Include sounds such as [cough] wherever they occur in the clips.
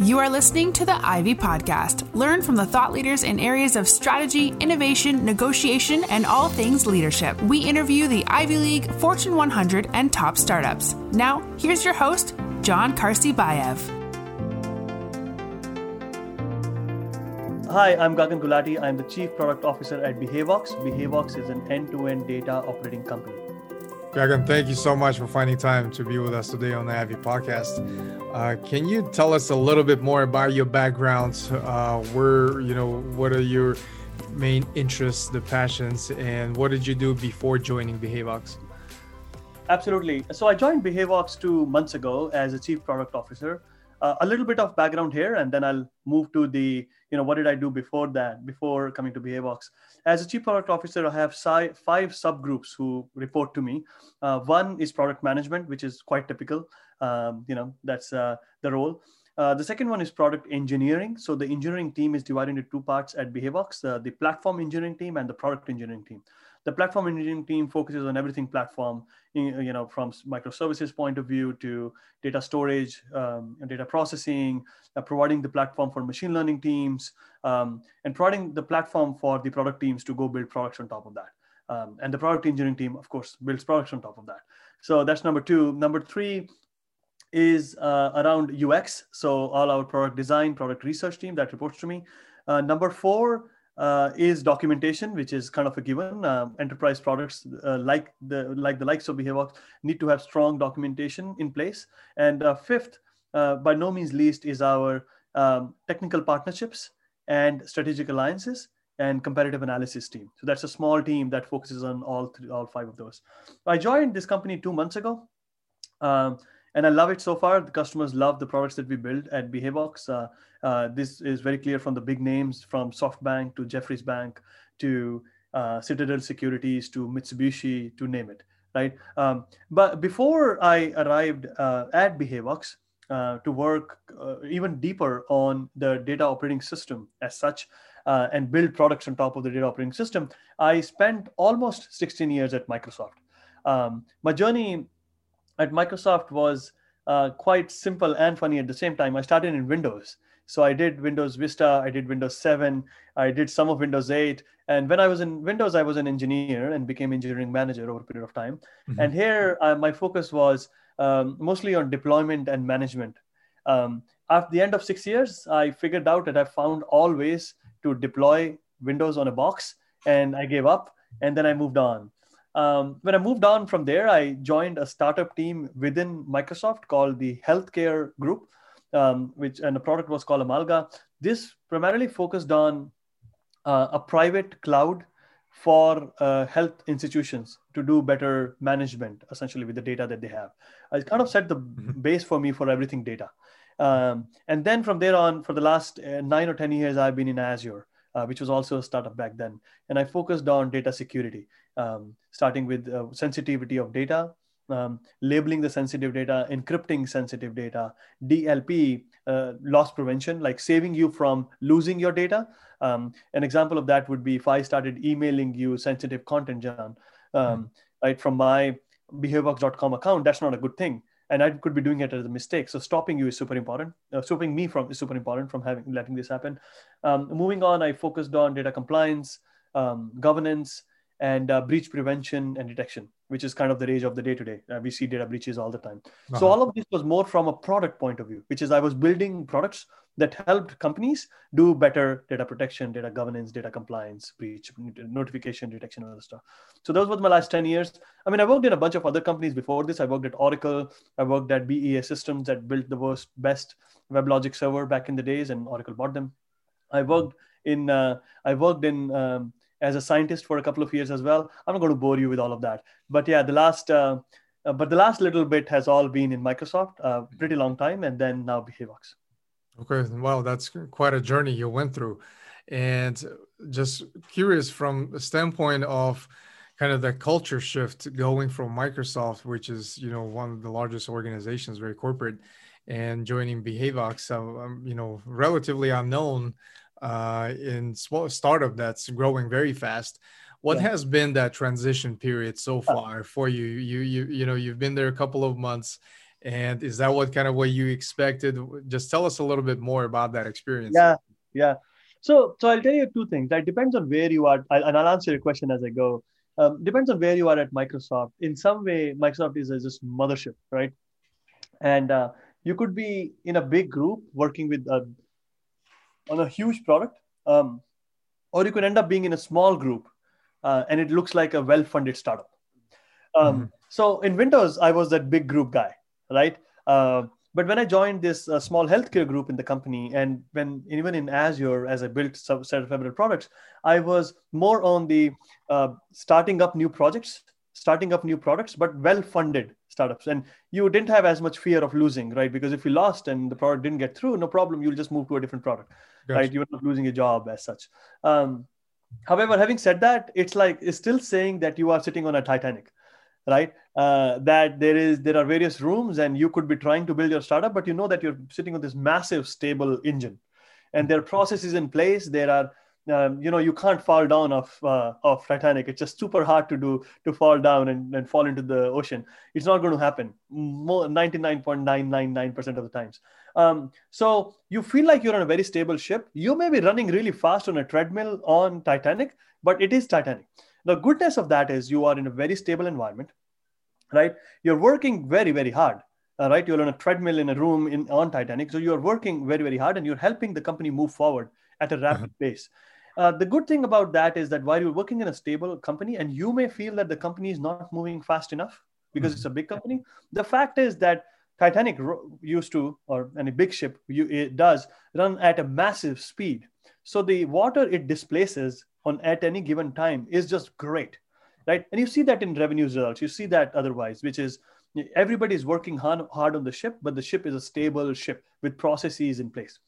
You are listening to the Ivy Podcast. Learn from the thought leaders in areas of strategy, innovation, negotiation, and all things leadership. We interview the Ivy League, Fortune 100, and top startups. Now, here's your host, John Bayev. Hi, I'm Gagan Gulati. I'm the Chief Product Officer at Behavox. Behavox is an end to end data operating company. Gagan, thank you so much for finding time to be with us today on the Ivy podcast. Uh, can you tell us a little bit more about your background? Uh, where, you know, what are your main interests, the passions, and what did you do before joining Behavox? Absolutely. So I joined Behavox two months ago as a chief product officer. Uh, a little bit of background here, and then I'll move to the, you know, what did I do before that, before coming to Behavox. As a chief product officer, I have five subgroups who report to me. Uh, one is product management, which is quite typical. Um, you know, that's uh, the role. Uh, the second one is product engineering. So the engineering team is divided into two parts at Behavox, uh, the platform engineering team and the product engineering team. The platform engineering team focuses on everything platform, you know, from microservices point of view to data storage, um, and data processing, uh, providing the platform for machine learning teams, um, and providing the platform for the product teams to go build products on top of that. Um, and the product engineering team, of course, builds products on top of that. So that's number two. Number three is uh, around UX. So all our product design, product research team that reports to me. Uh, number four uh, is documentation, which is kind of a given. Um, enterprise products uh, like the like the likes of Behavox need to have strong documentation in place. And uh, fifth, uh, by no means least, is our um, technical partnerships and strategic alliances and competitive analysis team. So that's a small team that focuses on all three, all five of those. I joined this company two months ago. Um, and I love it so far. The customers love the products that we build at Behavox. Uh, uh, this is very clear from the big names, from SoftBank to Jefferies Bank to uh, Citadel Securities to Mitsubishi, to name it, right? Um, but before I arrived uh, at Behavox uh, to work uh, even deeper on the data operating system as such, and build products on top of the data operating system, I spent almost 16 years at Microsoft. Um, my journey at Microsoft was uh, quite simple and funny at the same time. I started in Windows. So I did Windows Vista, I did Windows 7, I did some of Windows 8. And when I was in Windows, I was an engineer and became engineering manager over a period of time. Mm-hmm. And here, uh, my focus was um, mostly on deployment and management. Um, at the end of six years, I figured out that I found all ways to deploy Windows on a box, and I gave up. And then I moved on. Um, when I moved on from there, I joined a startup team within Microsoft called the Healthcare Group, um, which and the product was called Amalga. This primarily focused on uh, a private cloud for uh, health institutions to do better management, essentially with the data that they have. It kind of set the mm-hmm. base for me for everything data. Um, and then from there on, for the last uh, nine or ten years, I've been in Azure. Uh, which was also a startup back then. And I focused on data security um, starting with uh, sensitivity of data, um, labeling the sensitive data, encrypting sensitive data, DLP, uh, loss prevention, like saving you from losing your data. Um, an example of that would be if I started emailing you sensitive content, John, mm-hmm. right from my behavox.com account, that's not a good thing. And I could be doing it as a mistake. So stopping you is super important. Uh, stopping me from is super important from having letting this happen. Um, moving on, I focused on data compliance, um, governance, and uh, breach prevention and detection, which is kind of the rage of the day today. Uh, we see data breaches all the time. Uh-huh. So all of this was more from a product point of view, which is I was building products that helped companies do better data protection, data governance, data compliance, breach notification, detection, and other stuff. So those were my last 10 years. I mean, I worked in a bunch of other companies before this. I worked at Oracle. I worked at BEA Systems that built the worst, best WebLogic server back in the days, and Oracle bought them. I worked in uh, I worked in um, as a scientist for a couple of years as well. I'm not going to bore you with all of that, but yeah, the last uh, uh, but the last little bit has all been in Microsoft, uh, pretty long time, and then now Behavox. Okay, well, that's quite a journey you went through, and just curious from the standpoint of kind of the culture shift going from Microsoft, which is you know one of the largest organizations, very corporate, and joining Behavox, so um, you know relatively unknown uh, in small startup that's growing very fast. What yeah. has been that transition period so uh. far for you? You you you know you've been there a couple of months, and is that what kind of what you expected just tell us a little bit more about that experience yeah yeah so so i'll tell you two things that depends on where you are and i'll answer your question as i go um, depends on where you are at microsoft in some way microsoft is just mothership right and uh, you could be in a big group working with a, on a huge product um, or you could end up being in a small group uh, and it looks like a well-funded startup um, mm-hmm. so in windows i was that big group guy right? Uh, but when I joined this uh, small healthcare group in the company, and when even in Azure, as I built some set of several products, I was more on the uh, starting up new projects, starting up new products, but well-funded startups. And you didn't have as much fear of losing, right? Because if you lost and the product didn't get through, no problem, you'll just move to a different product, gotcha. right? You're not losing a job as such. Um, however, having said that, it's like it's still saying that you are sitting on a Titanic right uh, that there is there are various rooms and you could be trying to build your startup but you know that you're sitting on this massive stable engine and there are processes in place there are um, you know you can't fall down off uh, titanic it's just super hard to do to fall down and, and fall into the ocean it's not going to happen more 99.999% of the times um, so you feel like you're on a very stable ship you may be running really fast on a treadmill on titanic but it is titanic the goodness of that is you are in a very stable environment, right? You're working very, very hard, uh, right? You're on a treadmill in a room in on Titanic, so you're working very, very hard, and you're helping the company move forward at a rapid uh-huh. pace. Uh, the good thing about that is that while you're working in a stable company, and you may feel that the company is not moving fast enough because mm-hmm. it's a big company, the fact is that Titanic used to, or any big ship, it does run at a massive speed. So the water it displaces on at any given time is just great right? And you see that in revenue results. You see that otherwise which is everybody is working hard, hard on the ship but the ship is a stable ship with processes in place.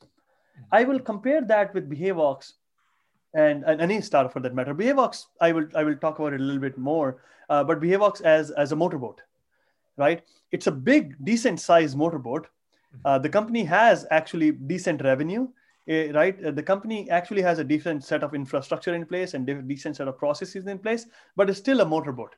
I will compare that with behavox and, and any startup for that matter. Behavox i will i will talk about it a little bit more uh, but behavox as as a motorboat right it's a big decent sized motorboat uh, the company has actually decent revenue uh, right? Uh, the company actually has a decent set of infrastructure in place and decent set of processes in place, but it's still a motorboat.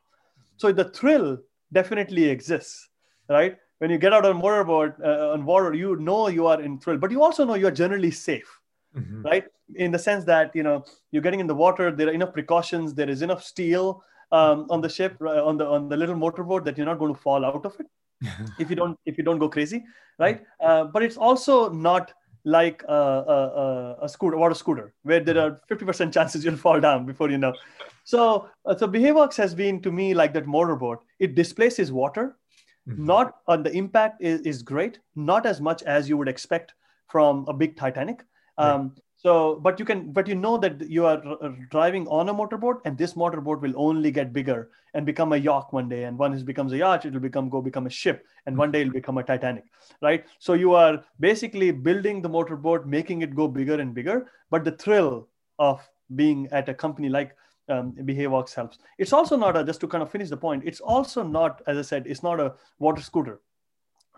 So the thrill definitely exists, right? When you get out on motorboat uh, on water, you know you are in thrill, but you also know you are generally safe, mm-hmm. right? In the sense that you know you're getting in the water, there are enough precautions, there is enough steel um, on the ship, uh, on the on the little motorboat that you're not going to fall out of it [laughs] if you don't if you don't go crazy, right? Uh, but it's also not like a, a, a, scooter, water scooter, where there are 50% chances you'll fall down before you know. So, uh, so Behavox has been to me like that motorboat. It displaces water. Mm-hmm. Not on the impact is, is great, not as much as you would expect from a big Titanic. Um, so, but you can, but you know that you are r- driving on a motorboat, and this motorboat will only get bigger and become a yacht one day. And once it becomes a yacht, it will become go become a ship, and one day it'll become a Titanic, right? So you are basically building the motorboat, making it go bigger and bigger. But the thrill of being at a company like um, helps. It's also not a just to kind of finish the point. It's also not, as I said, it's not a water scooter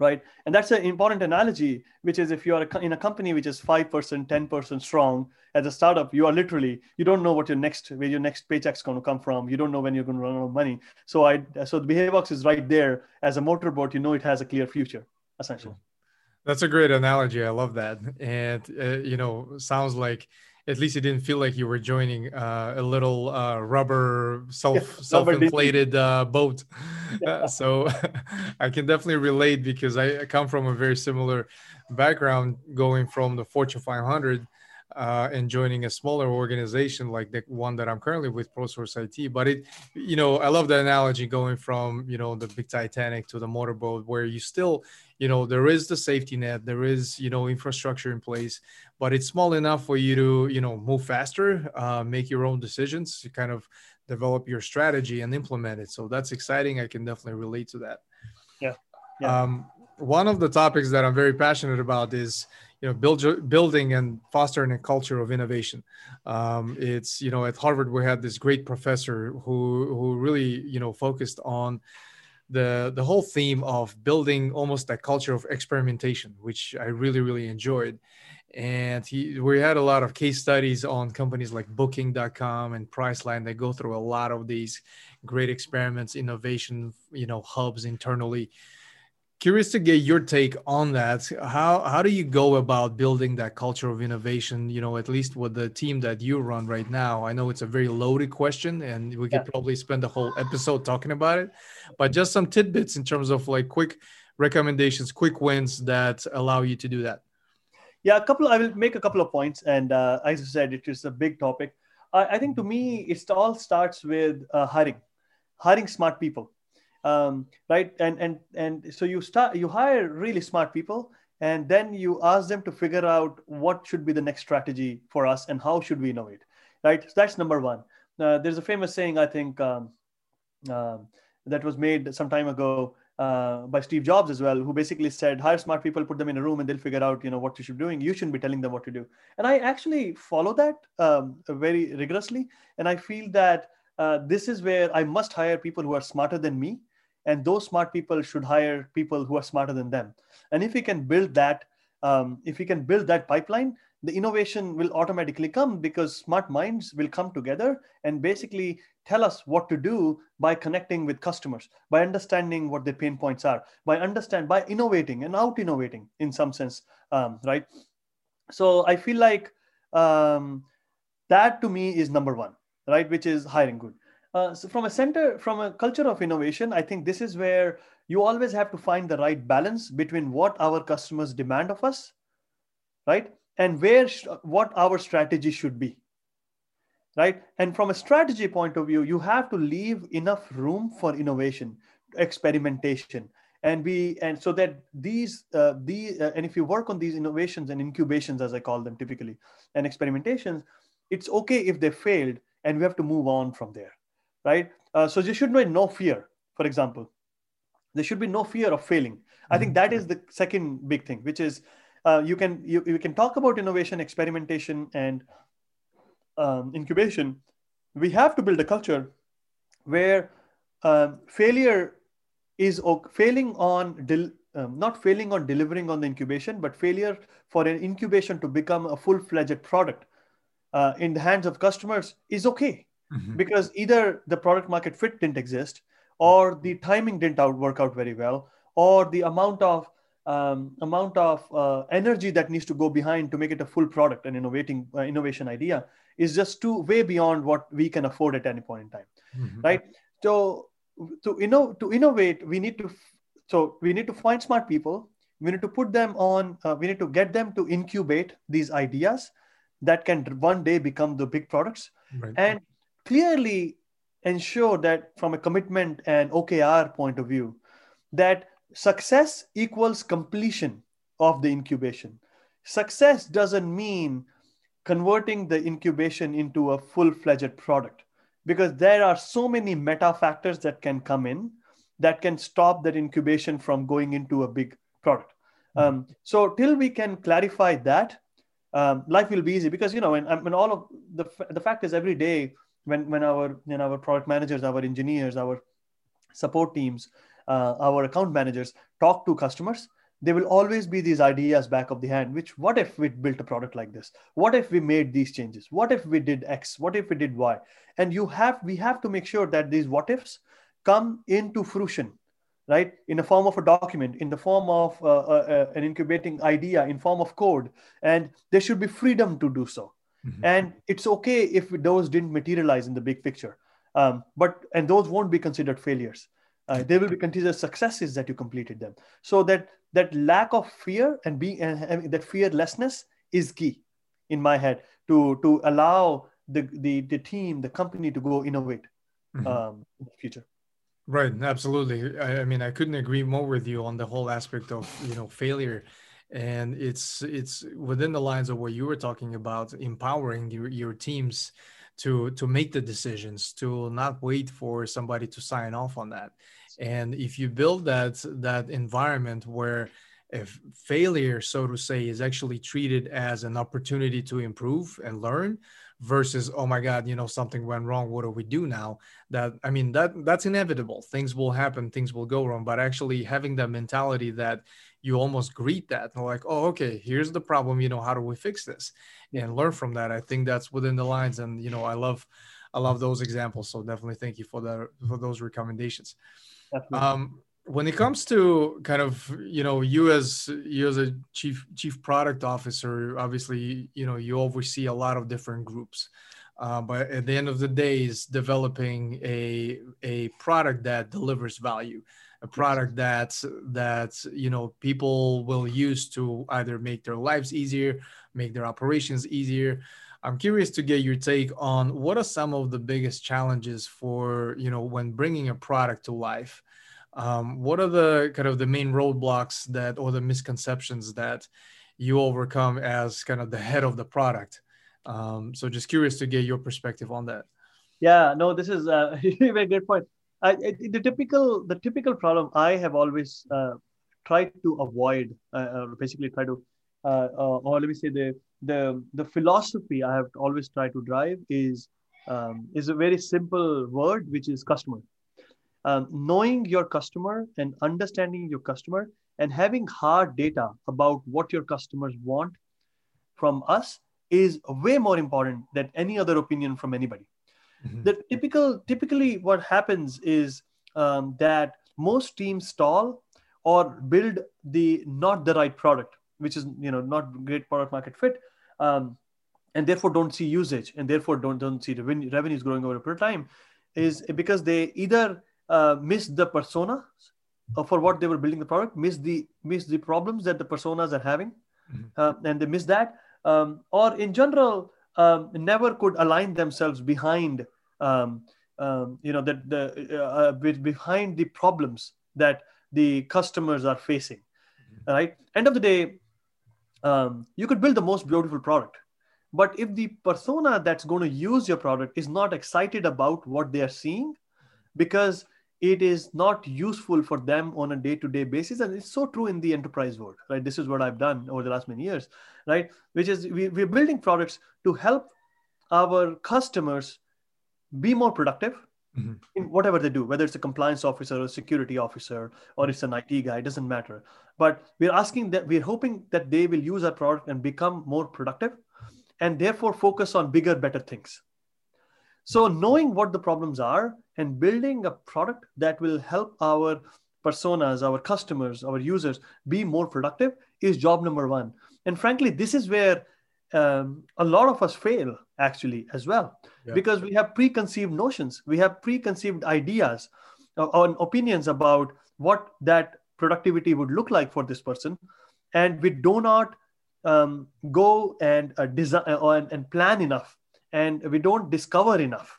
right? And that's an important analogy, which is if you are in a company which is 5%, 10% strong as a startup, you are literally, you don't know what your next, where your next paycheck's going to come from. You don't know when you're going to run out of money. So I, so the Behavox is right there as a motorboat, you know, it has a clear future essentially. That's a great analogy. I love that. And, uh, you know, sounds like, at least it didn't feel like you were joining uh, a little uh, rubber [laughs] self self-inflated uh, boat. Yeah. [laughs] so [laughs] I can definitely relate because I come from a very similar background, going from the Fortune 500 uh, and joining a smaller organization like the one that I'm currently with, ProSource IT. But it, you know, I love the analogy going from you know the big Titanic to the motorboat, where you still, you know, there is the safety net, there is you know infrastructure in place, but it's small enough for you to you know move faster, uh, make your own decisions, to kind of develop your strategy and implement it. So that's exciting. I can definitely relate to that. Yeah. yeah. Um, one of the topics that I'm very passionate about is you know build, building and fostering a culture of innovation um, it's you know at harvard we had this great professor who who really you know focused on the the whole theme of building almost a culture of experimentation which i really really enjoyed and he we had a lot of case studies on companies like booking.com and priceline. That go through a lot of these great experiments innovation you know hubs internally. Curious to get your take on that. How how do you go about building that culture of innovation you know at least with the team that you run right now? I know it's a very loaded question and we could yeah. probably spend a whole episode talking about it but just some tidbits in terms of like quick recommendations quick wins that allow you to do that yeah a couple i will make a couple of points and uh, as i said it is a big topic. I, I think to me it all starts with uh, hiring hiring smart people. Um, right and and and so you start you hire really smart people and then you ask them to figure out what should be the next strategy for us and how should we innovate right? So that's number one. Uh, there's a famous saying i think um, uh, that was made some time ago uh, by Steve Jobs as well, who basically said, hire smart people, put them in a room, and they'll figure out, you know, what you should be doing. You shouldn't be telling them what to do. And I actually follow that um, very rigorously, and I feel that uh, this is where I must hire people who are smarter than me and those smart people should hire people who are smarter than them and if we can build that um, if we can build that pipeline the innovation will automatically come because smart minds will come together and basically tell us what to do by connecting with customers by understanding what their pain points are by understand by innovating and out innovating in some sense um, right? So i feel like um, that to me is number one right which is hiring good. Uh, so from a center, from a culture of innovation, I think this is where you always have to find the right balance between what our customers demand of us, right, and where sh- what our strategy should be, right. And from a strategy point of view, you have to leave enough room for innovation, experimentation, and we and so that these uh, the uh, and if you work on these innovations and incubations, as I call them typically, and experimentations, it's okay if they failed, and we have to move on from there right? Uh, so there should be no fear, for example. There should be no fear of failing. Mm-hmm. I think that is the second big thing, which is uh, you can you, you can talk about innovation, experimentation, and um, incubation. We have to build a culture where um, failure is failing on del- um, not failing on delivering on the incubation, but failure for an incubation to become a full-fledged product uh, in the hands of customers is okay mm-hmm. because either the product market fit didn't exist or the timing didn't out, work out very well or the amount of um, amount of uh, energy that needs to go behind to make it a full product and innovating uh, innovation idea is just too way beyond what we can afford at any point in time mm-hmm. right so to you know to innovate we need to so we need to find smart people we need to put them on uh, we need to get them to incubate these ideas that can one day become the big products right. and clearly ensure that from a commitment and OKR point of view, that success equals completion of the incubation. Success doesn't mean converting the incubation into a full-fledged product because there are so many meta factors that can come in that can stop that incubation from going into a big product. Mm-hmm. Um, so till we can clarify that, um, life will be easy because you know when, when all of the the fact is every day when when our when our product managers our engineers our support teams uh, our account managers talk to customers there will always be these ideas back of the hand which what if we built a product like this what if we made these changes what if we did x what if we did y and you have we have to make sure that these what ifs come into fruition right in the form of a document in the form of uh, uh, uh an incubating idea in form of code and there should be freedom to do so Mm-hmm. And it's okay if those didn't materialize in the big picture. Um, but and those won't be considered failures. Uh, they will be considered successes that you completed them. So that that lack of fear and being and that fearlessness is key in my head to to allow the the, the team, the company to go innovate mm-hmm. um, in the future. Right, absolutely. I, I mean, I couldn't agree more with you on the whole aspect of you know failure and it's it's within the lines of what you were talking about empowering your, your teams to to make the decisions to not wait for somebody to sign off on that and if you build that that environment where if failure so to say is actually treated as an opportunity to improve and learn versus oh my god you know something went wrong what do we do now? That i mean that that's inevitable. Things will happen things will go wrong. But actually having that mentality that you almost greet that and like oh okay here's the problem you know how do we fix this? And learn from that. I think that's within the lines. And you know i love i love those examples. So definitely thank you for that for those recommendations um when it comes to kind of you know you as you as a chief chief product officer obviously you know you oversee a lot of different groups. Uh, but at the end of the day is developing a a product that delivers value a product that that you know people will use to either make their lives easier make their operations easier i'm curious to get your take on what are some of the biggest challenges for you know when bringing a product to life um, what are the kind of the main roadblocks that or the misconceptions that you overcome as kind of the head of the product um, so just curious to get your perspective on that. Yeah, no, this is [laughs] a very good point. I, the typical the typical problem I have always uh, tried to avoid, uh, uh basically try to, uh, uh, or let me say the the the philosophy I have always tried to drive is um, is a very simple word, which is customer. Um, knowing your customer and understanding your customer and having hard data about what your customers want from us is way more important than any other opinion from anybody. Mm-hmm. The typical, typically, what happens is um, that most teams stall or build the not the right product, which is you know not great product market fit, um, and therefore don't see usage and therefore don't don't see revenue, revenues growing over a period of time, is because they either uh, miss the persona for what they were building the product, miss the miss the problems that the personas are having, mm-hmm. uh, and they miss that um, or in general um, never could align themselves behind um, um you know that the uh, uh behind the problems that the customers are facing mm-hmm. right end of the day um, you could build the most beautiful product. But if the persona that's going to use your product is not excited about what they are seeing because it is not useful for them on a day-to-day basis and it's so true in the enterprise world right? This is what i've done over the last many years right? Which is we, we're building products to help our customers be more productive mm-hmm. in whatever they do whether it's a compliance officer or a security officer or it's an it guy it doesn't matter but we're asking that we're hoping that they will use our product and become more productive and therefore focus on bigger better things so knowing what the problems are and building a product that will help our personas, our customers, our users be more productive is job number one. And frankly, this is where um, a lot of us fail actually as well, yeah. because we have preconceived notions, we have preconceived ideas or opinions about what that productivity would look like for this person, and we do not um, go and uh, design uh, and, and plan enough. And we don't discover enough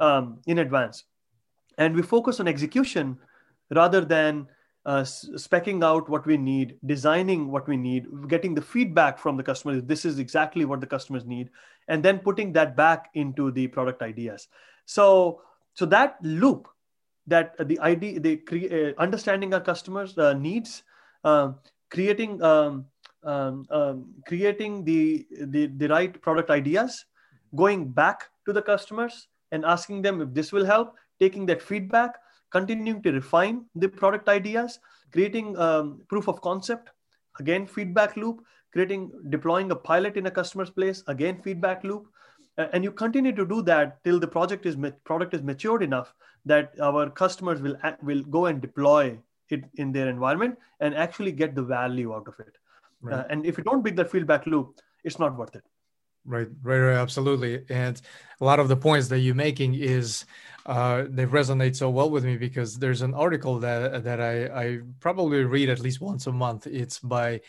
um, in advance. And we focus on execution rather than uh, specking out what we need designing what we need getting the feedback from the customers this is exactly what the customers need and then putting that back into the product ideas. So so that loop that the idea the cre- uh, understanding our customers uh, needs um, creating um, um, um, creating the, the the right product ideas going back to the customers and asking them if this will help, taking that feedback, continuing to refine the product ideas, creating um, proof of concept, again, feedback loop, creating, deploying a pilot in a customer's place, again, feedback loop. And you continue to do that till the project is product is matured enough that our customers will will go and deploy it in their environment and actually get the value out of it. Right. Uh, and if you don't build that feedback loop, it's not worth it. Right, right, right, absolutely. And a lot of the points that you're making is uh, they resonate so well with me because there's an article that that I, I probably read at least once a month. It's by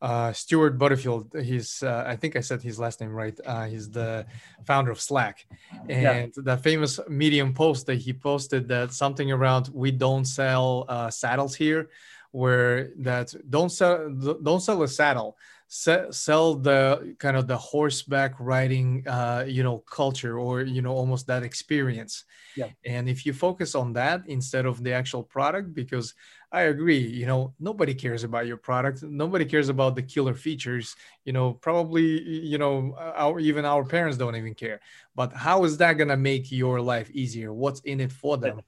uh, Stewart Butterfield. He's uh, I think I said his last name right. Uh, he's the founder of Slack, and yeah. that famous Medium post that he posted that something around we don't sell uh, saddles here, where that don't sell don't sell a saddle sell the kind of the horseback riding uh, you know culture or you know almost that experience. Yeah. and if you focus on that instead of the actual product because i agree you know nobody cares about your product. Nobody cares about the killer features. You know probably you know our even our parents don't even care. But how is that going to make your life easier? What's in it for them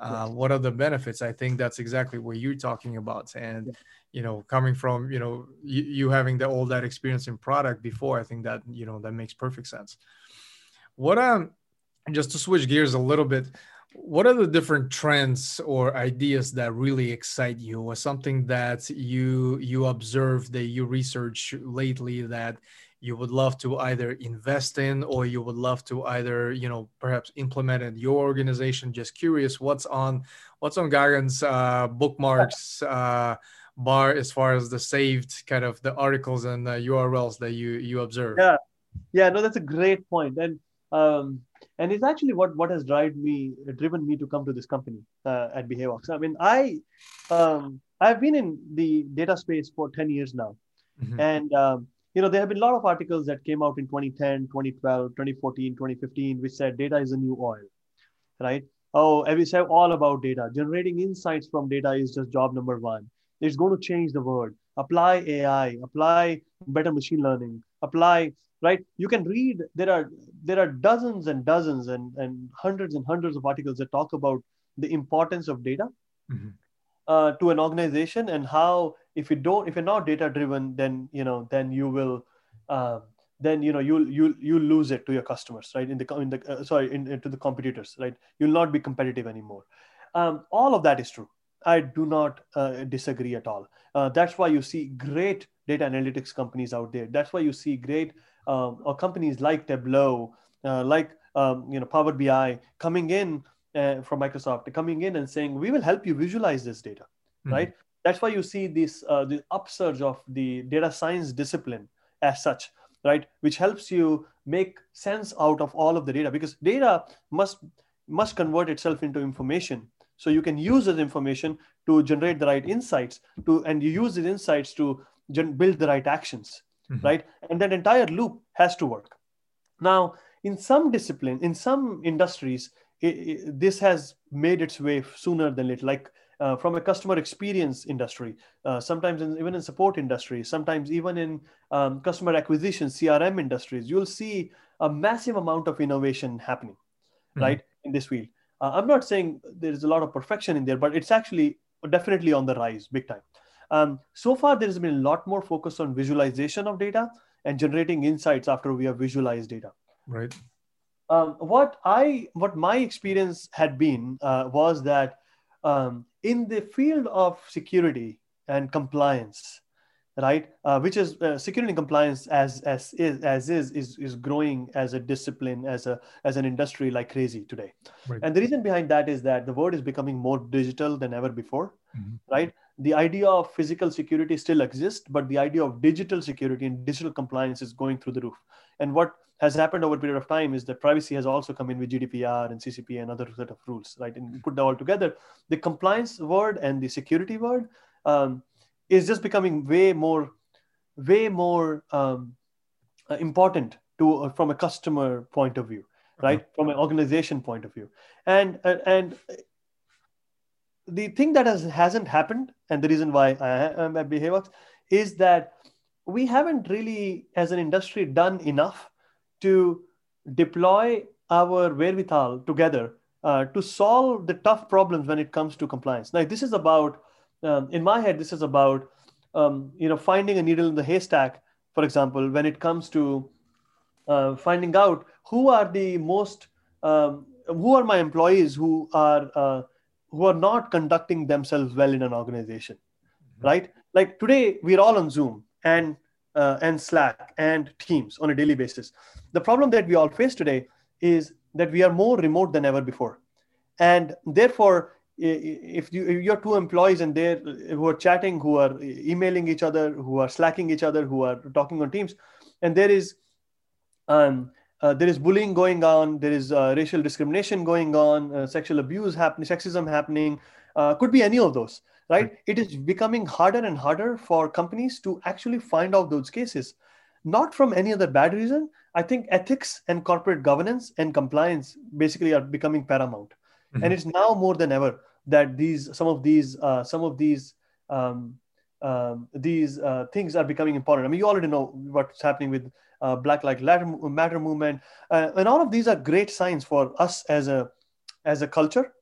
uh, what are the benefits? I think that's exactly what you're talking about. And you know coming from you know you, you having the all that experience in product before i think that you know that makes perfect sense. What um just to switch gears a little bit what are the different trends or ideas that really excite you? Or something that you you observe that you research lately that you would love to either invest in or you would love to either you know perhaps implement in your organization. Just curious what's on what's on gagan's uh, bookmarks uh, bar as far as the saved kind of the articles and the urls that you you observe? Yeah. Yeah no that's a great point. And um and it's actually what what has driven me driven me to come to this company uh, at behavox i mean i um i've been in the data space for 10 years now. Mm-hmm. and um, you know, there have been a lot of articles that came out in 2010, 2012, 2014, 2015, which said data is a new oil, right? Oh, and we say all about data. Generating insights from data is just job number one. It's going to change the world. Apply AI, apply better machine learning, apply, right? You can read, there are there are dozens and dozens and, and hundreds and hundreds of articles that talk about the importance of data. Mm-hmm uh, to an organization and how if you don't if you're not data driven then you know then you will uh, then you know you'll you'll you lose it to your customers right? In the in the uh, sorry in, into the competitors right? You'll not be competitive anymore. Um, all of that is true. I do not uh, disagree at all. Uh, that's why you see great data analytics companies out there. That's why you see great um, or companies like tableau uh, like um, you know power bi coming in uh, from Microsoft coming in and saying, we will help you visualize this data, mm-hmm. right? That's why you see this uh, the upsurge of the data science discipline as such, right? Which helps you make sense out of all of the data because data must must convert itself into information. So you can use this information to generate the right insights to, and you use these insights to gen- build the right actions, mm-hmm. right? And that entire loop has to work. Now, in some discipline, in some industries, it, it, this has made its way sooner than later like uh, from a customer experience industry uh, sometimes in, even in support industry sometimes even in um, customer acquisition crm industries you'll see a massive amount of innovation happening mm-hmm. right in this field. Uh, i'm not saying there's a lot of perfection in there but it's actually definitely on the rise big time. Um, so far there's been a lot more focus on visualization of data and generating insights after we have visualized data. Right um, what I what my experience had been uh, was that um, in the field of security and compliance, right, uh, which is uh, security and compliance as as is as is is is growing as a discipline as a as an industry like crazy today, right. and the reason behind that is that the world is becoming more digital than ever before, mm-hmm. right? The idea of physical security still exists, but the idea of digital security and digital compliance is going through the roof. And what has happened over a period of time is that privacy has also come in with GDPR and CCP and other set of rules, right? And you put that all together, the compliance word and the security word um, is just becoming way more, way more um, uh, important to uh, from a customer point of view, uh-huh. right? Mm-hmm. From an organization point of view, and uh, and the thing that has hasn't happened, and the reason why I am at Behavox is that we haven't really, as an industry, done enough to deploy our wherewithal together uh, to solve the tough problems when it comes to compliance. Now, this is about, um, in my head, this is about, um, you know, finding a needle in the haystack, for example, when it comes to uh, finding out who are the most, um, who are my employees who are, uh, who are not conducting themselves well in an organization, mm-hmm. right? Like today, we're all on Zoom and uh, and Slack and Teams on a daily basis. The problem that we all face today is that we are more remote than ever before. And therefore, if, you, if you're two employees and they're who are chatting, who are emailing each other, who are slacking each other, who are talking on Teams, and there is um, uh, there is bullying going on, there is uh, racial discrimination going on, uh, sexual abuse happening, sexism happening, uh, could be any of those right? It is becoming harder and harder for companies to actually find out those cases not from any other bad reason. I think ethics and corporate governance and compliance basically are becoming paramount. Mm-hmm. and it's now more than ever that these some of these uh, some of these um, um, these uh, things are becoming important i mean you already know what's happening with uh, black lives matter movement uh, and all of these are great signs for us as a as a culture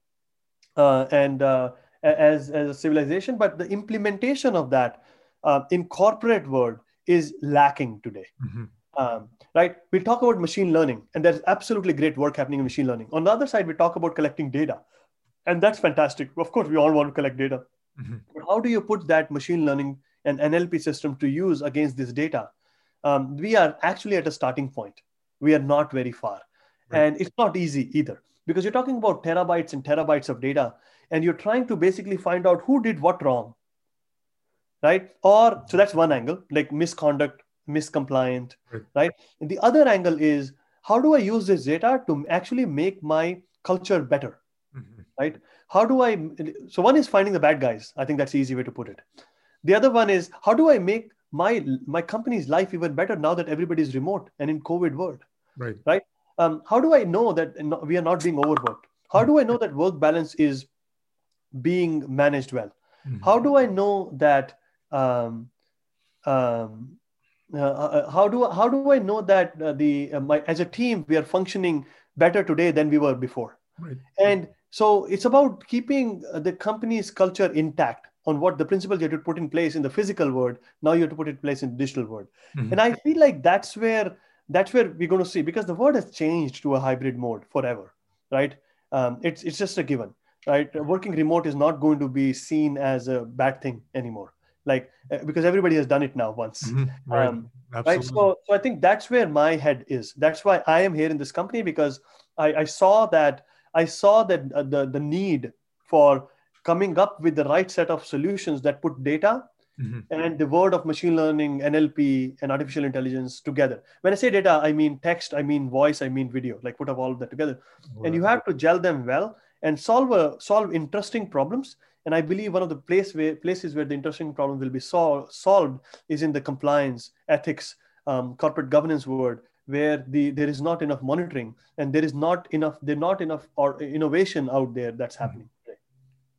uh, and uh, as, as a civilization, but the implementation of that uh, in corporate world is lacking today. Mm-hmm. Um, right? We talk about machine learning, and there's absolutely great work happening in machine learning. On the other side, we talk about collecting data, and that's fantastic. Of course, we all want to collect data. Mm-hmm. But how do you put that machine learning and NLP system to use against this data? Um, we are actually at a starting point. We are not very far. Right. And it's not easy either because you're talking about terabytes and terabytes of data, and you're trying to basically find out who did what wrong. Right? Or so that's one angle, like misconduct, miscompliant, right? right? And the other angle is how do I use this data to actually make my culture better? Right? How do I so one is finding the bad guys. I think that's the easy way to put it. The other one is how do I make my my company's life even better now that everybody's remote and in COVID world? Right. Right um, how do I know that we are not being overworked? How do I know that work balance is being managed well? Mm-hmm. How do I know that? Um, um, uh, uh, how do how do I know that uh, the uh, my, as a team we are functioning better today than we were before? Right. And so it's about keeping the company's culture intact on what the principles you have to put in place in the physical world. Now you have to put it in place in the digital world. Mm-hmm. And I feel like that's where that's where we're going to see because the world has changed to a hybrid mode forever, right? Um, it's it's just a given, right? Working remote is not going to be seen as a bad thing anymore, like uh, because everybody has done it now once, mm-hmm. right? Um, right. So, so I think that's where my head is. That's why I am here in this company because I, I saw that I saw that uh, the the need for coming up with the right set of solutions that put data mm-hmm. and the word of machine learning, NLP, and artificial intelligence together. When I say data, I mean text, I mean voice, I mean video. Like put up all of that together, and you have to gel them well and solve a, solve interesting problems. And I believe one of the place where, places where the interesting problem will be sol- solved is in the compliance, ethics, um, corporate governance world, where the there is not enough monitoring and there is not enough there not enough or innovation out there that's mm-hmm. happening.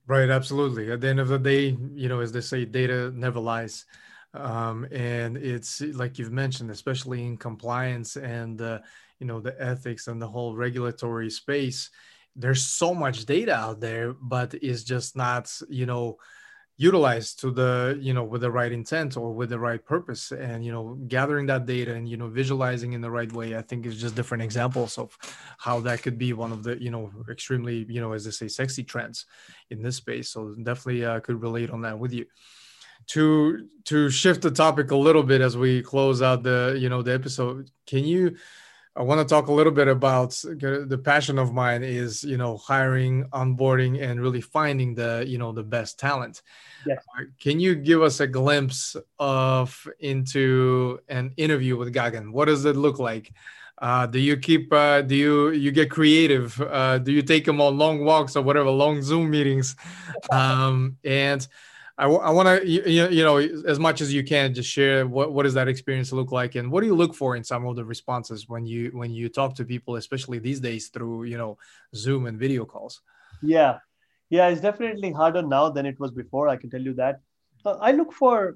Right, absolutely. At the end of the day, you know, as they say, data never lies. Um, and it's like you've mentioned, especially in compliance and, uh, you know, the ethics and the whole regulatory space, there's so much data out there, but it's just not, you know, utilized to the you know with the right intent or with the right purpose. And you know gathering that data and you know visualizing in the right way i think is just different examples of how that could be one of the you know extremely you know as they say sexy trends in this space. So definitely uh, could relate on that with you. To to shift the topic a little bit as we close out the you know the episode can you I want to talk a little bit about the passion of mine is you know hiring, onboarding, and really finding the you know the best talent. Yes. Uh, can you give us a glimpse of into an interview with Gagan? What does it look like? Uh, do you keep? Uh, do you you get creative? Uh, do you take them on long walks or whatever, long Zoom meetings? Um, and I, I want to you, you know as much as you can just share what, what does that experience look like and what do you look for in some of the responses when you when you talk to people especially these days through you know zoom and video calls? Yeah. Yeah it's definitely harder now than it was before i can tell you that. Uh, i look for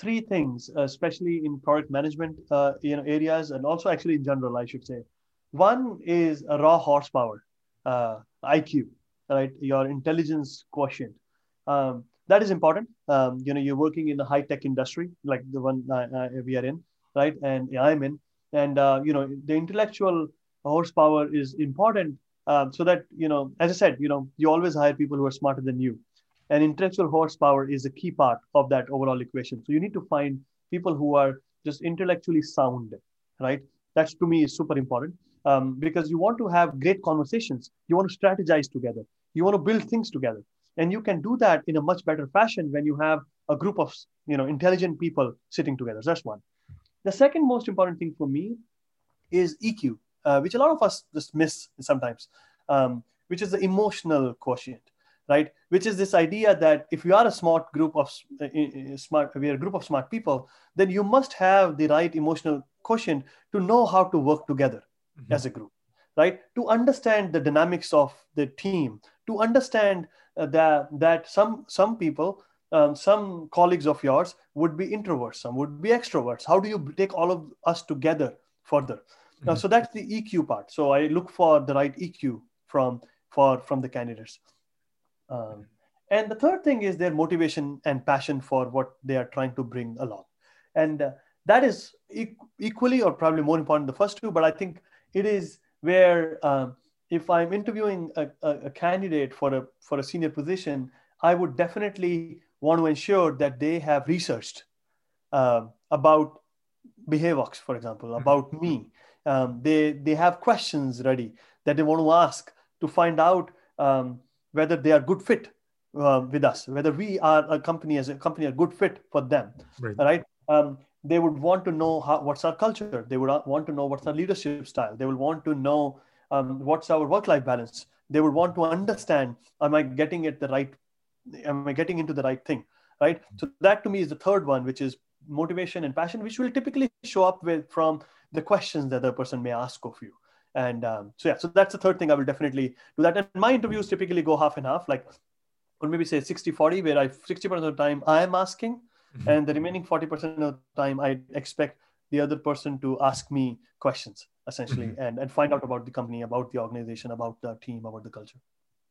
three things especially in product management uh, you know areas and also actually in general i should say. One is a raw horsepower uh, iq right? Your intelligence quotient. Um, that is important. Um, you know, you're working in a high tech industry like the one uh, uh, we are in, right? And I'm in, and uh, you know, the intellectual horsepower is important um, so that you know, as I said, you know, you always hire people who are smarter than you, and intellectual horsepower is a key part of that overall equation. So you need to find people who are just intellectually sound, right? That's to me is super important um, because you want to have great conversations. You want to strategize together. You want to build things together and you can do that in a much better fashion when you have a group of you know intelligent people sitting together. So that's one. The second most important thing for me is eq uh, which a lot of us just miss sometimes um, which is the emotional quotient right? Which is this idea that if you are a smart group of uh, smart we are a group of smart people then you must have the right emotional quotient to know how to work together mm-hmm. as a group right? To understand the dynamics of the team to understand uh, that that some some people um, some colleagues of yours would be introverts some would be extroverts. How do you take all of us together further? Mm-hmm. now, so that's the eq part. So i look for the right eq from for from the candidates. Um, and the third thing is their motivation and passion for what they are trying to bring along. And uh, that is e- equally or probably more important the first two, but I think it is where um, if I'm interviewing a, a, a, candidate for a for a senior position, I would definitely want to ensure that they have researched uh, about Behavox, for example, mm-hmm. about me. Um, they they have questions ready that they want to ask to find out um, whether they are good fit uh, with us, whether we are a company as a company a good fit for them, right? right? Um, they would want to know how, what's our culture. They would want to know what's our leadership style. They will want to know um, what's our work-life balance. They would want to understand: Am I getting it the right? Am I getting into the right thing? Right. So that to me is the third one, which is motivation and passion, which will typically show up with from the questions that the person may ask of you. And um, so yeah, so that's the third thing I will definitely do that. And my interviews typically go half and half, like or maybe say 60 40 where i 60% of the time i am asking mm-hmm. and the remaining 40% of the time i expect the other person to ask me questions essentially mm-hmm. and, and find out about the company about the organization about the team about the culture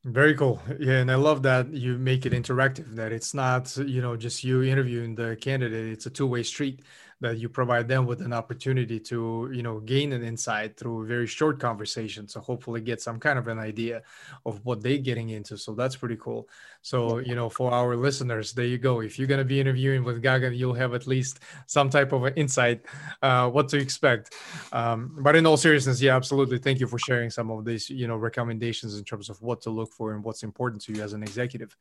very cool. Yeah, and I love that you make it interactive. That it's not you know just you interviewing the candidate. It's a two way street that you provide them with an opportunity to you know gain an insight through a very short conversation so hopefully get some kind of an idea of what they're getting into. So that's pretty cool. So you know for our listeners there you go. If you're going to be interviewing with gagan you'll have at least some type of an insight uh, what to expect. Um, but in all seriousness yeah absolutely. Thank you for sharing some of these you know recommendations in terms of what to look for and what's important to you as an executive.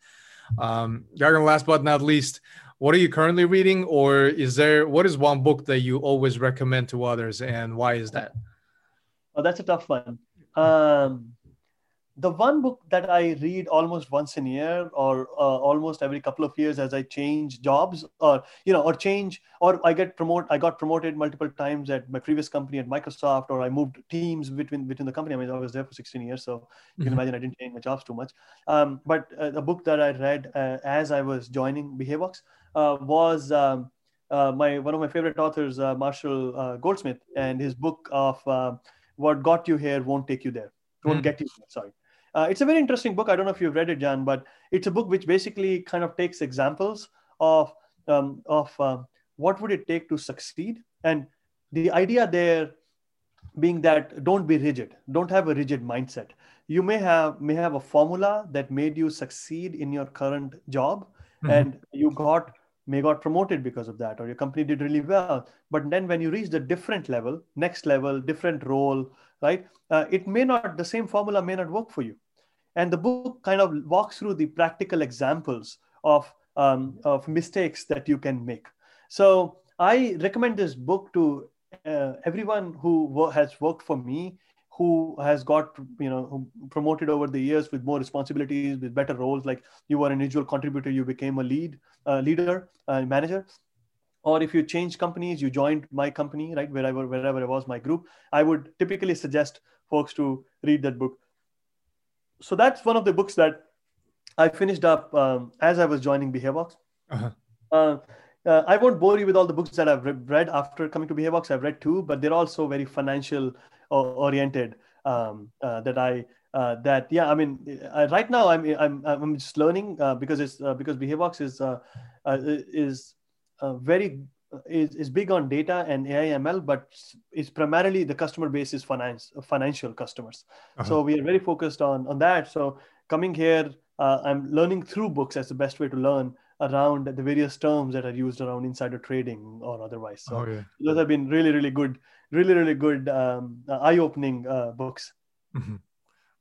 Um, Gagan, last but not least, what are you currently reading, or is there what is one book that you always recommend to others, and why is that? Oh, that's a tough one. Um, the one book that I read almost once a year or uh, almost every couple of years as I change jobs or you know or change or I get promoted I got promoted multiple times at my previous company at Microsoft or I moved teams between between the company I mean I was there for 16 years so you can mm-hmm. imagine I didn't change my jobs too much um, but uh, the book that I read uh, as I was joining Behavox uh, was um, uh, my one of my favorite authors uh, Marshall Goldsmith and his book of what got you here won't take you there won't mm-hmm. get you there, sorry uh, it's a very interesting book. I don't know if you've read it, Jan, but it's a book which basically kind of takes examples of um, of uh, what would it take to succeed, and the idea there being that don't be rigid, don't have a rigid mindset. You may have may have a formula that made you succeed in your current job, mm-hmm. and you got may got promoted because of that or your company did really well but then when you reach the different level next level different role right uh, it may not the same formula may not work for you and the book kind of walks through the practical examples of, um, of mistakes that you can make. So I recommend this book to uh, everyone who has worked for me, who has got you know promoted over the years with more responsibilities, with better roles. Like you were an individual contributor, you became a lead uh, leader, uh, manager or if you change companies you joined my company right wherever wherever it was my group i would typically suggest folks to read that book so that's one of the books that I finished up um, as I was joining Behavox. Uh-huh. Uh, uh, I won't bore you with all the books that I've read after coming to Behavox. I've read two, but they're also very financial oriented. Um, uh, that I uh, that yeah, I mean, right now I'm I'm I'm just learning uh, because it's uh, because Behavox is is very is, is big on data and AI ML, but it's primarily the customer base is finance financial customers. Uh-huh. So we are very focused on on that. So coming here, uh, I'm learning through books as the best way to learn around the various terms that are used around insider trading or otherwise. So oh, yeah. those have been really really good, really really good um, uh, eye opening uh, books. Mm-hmm.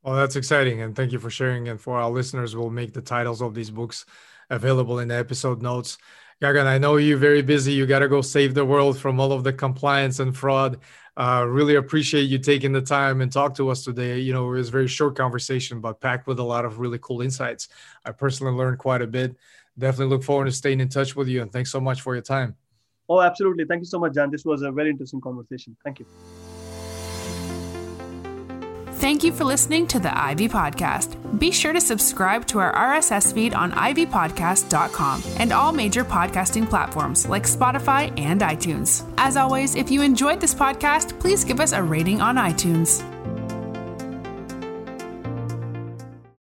Well, that's exciting, and thank you for sharing. And for our listeners, we'll make the titles of these books available in the episode notes. Gagan, I know you're very busy. You got to go save the world from all of the compliance and fraud. Uh, really appreciate you taking the time and talk to us today. You know, it was a very short conversation, but packed with a lot of really cool insights. I personally learned quite a bit. Definitely look forward to staying in touch with you. And thanks so much for your time. Oh, absolutely. Thank you so much, Jan. This was a very interesting conversation. Thank you. Thank you for listening to the Ivy Podcast. Be sure to subscribe to our RSS feed on ivypodcast.com and all major podcasting platforms like Spotify and iTunes. As always, if you enjoyed this podcast, please give us a rating on iTunes.